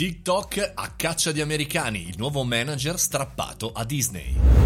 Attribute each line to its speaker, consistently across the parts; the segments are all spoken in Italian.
Speaker 1: TikTok a caccia di americani, il nuovo manager strappato a Disney.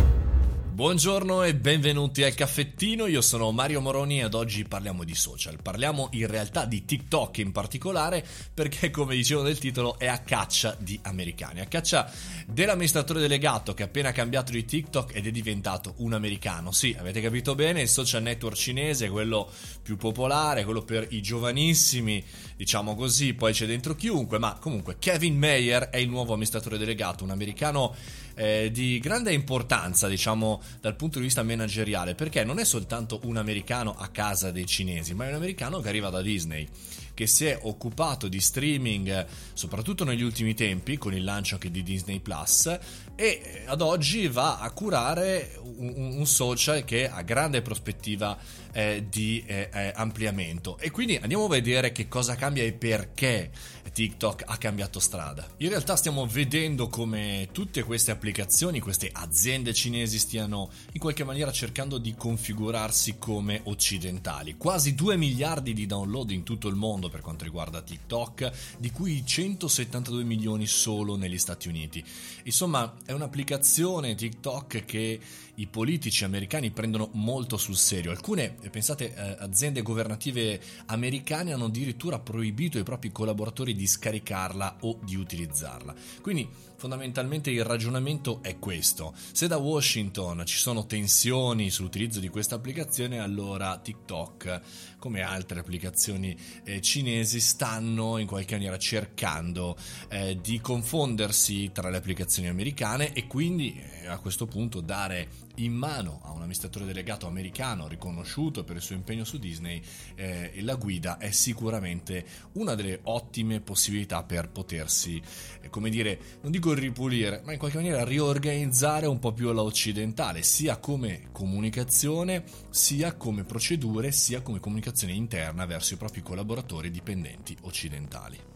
Speaker 1: Buongiorno e benvenuti al caffettino, io sono Mario Moroni ed oggi parliamo di social. Parliamo in realtà di TikTok in particolare perché come dicevo nel titolo è a caccia di americani, a caccia dell'amministratore delegato che ha appena cambiato di TikTok ed è diventato un americano. Sì, avete capito bene, il social network cinese quello più popolare, quello per i giovanissimi, diciamo così, poi c'è dentro chiunque, ma comunque Kevin Mayer è il nuovo amministratore delegato, un americano eh, di grande importanza, diciamo, dal punto di vista manageriale, perché non è soltanto un americano a casa dei cinesi, ma è un americano che arriva da Disney che si è occupato di streaming soprattutto negli ultimi tempi con il lancio anche di Disney Plus e eh, ad oggi va a curare un, un social che ha grande prospettiva eh, di eh, eh, ampliamento e quindi andiamo a vedere che cosa cambia e perché TikTok ha cambiato strada. In realtà stiamo vedendo come tutte queste applicazioni, queste aziende cinesi stiano in qualche maniera cercando di configurarsi come occidentali. Quasi 2 miliardi di download in tutto il mondo per quanto riguarda TikTok, di cui 172 milioni solo negli Stati Uniti. Insomma, è un'applicazione TikTok che i politici americani prendono molto sul serio. Alcune, pensate, eh, aziende governative americane hanno addirittura proibito ai propri collaboratori di scaricarla o di utilizzarla. Quindi fondamentalmente il ragionamento è questo. Se da Washington ci sono tensioni sull'utilizzo di questa applicazione, allora TikTok, come altre applicazioni eh, cinesi, stanno in qualche maniera cercando eh, di confondersi tra le applicazioni americane e quindi eh, a questo punto dare in mano a un amministratore delegato americano riconosciuto per il suo impegno su Disney eh, la guida è sicuramente una delle ottime possibilità per potersi, eh, come dire, non dico ripulire, ma in qualche maniera riorganizzare un po' più alla occidentale, sia come comunicazione, sia come procedure, sia come comunicazione interna verso i propri collaboratori dipendenti occidentali.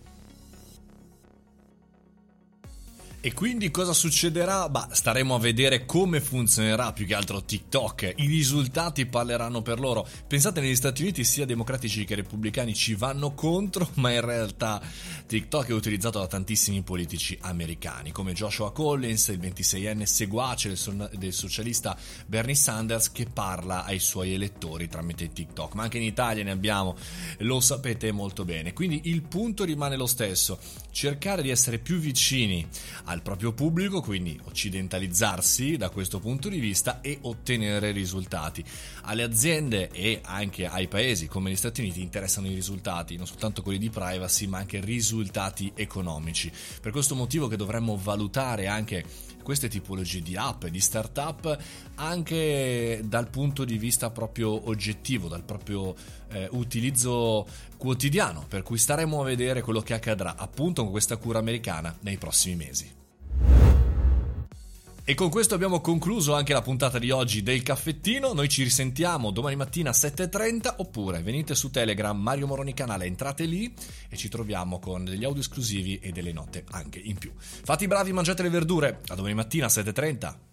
Speaker 1: E quindi cosa succederà? Bah, staremo a vedere come funzionerà più che altro TikTok. I risultati parleranno per loro. Pensate negli Stati Uniti sia democratici che repubblicani ci vanno contro, ma in realtà TikTok è utilizzato da tantissimi politici americani, come Joshua Collins, il 26enne seguace del socialista Bernie Sanders che parla ai suoi elettori tramite TikTok. Ma anche in Italia ne abbiamo, lo sapete molto bene. Quindi il punto rimane lo stesso, cercare di essere più vicini al proprio pubblico, quindi occidentalizzarsi da questo punto di vista e ottenere risultati. Alle aziende e anche ai paesi come gli Stati Uniti interessano i risultati, non soltanto quelli di privacy, ma anche risultati economici. Per questo motivo che dovremmo valutare anche queste tipologie di app e di startup anche dal punto di vista proprio oggettivo, dal proprio eh, utilizzo quotidiano, per cui staremo a vedere quello che accadrà appunto con questa cura americana nei prossimi mesi. E con questo abbiamo concluso anche la puntata di oggi del caffettino. Noi ci risentiamo domani mattina a 7.30 oppure venite su Telegram, Mario Moroni canale, entrate lì e ci troviamo con degli audio esclusivi e delle note anche in più. Fate i bravi, mangiate le verdure. A domani mattina a 7.30.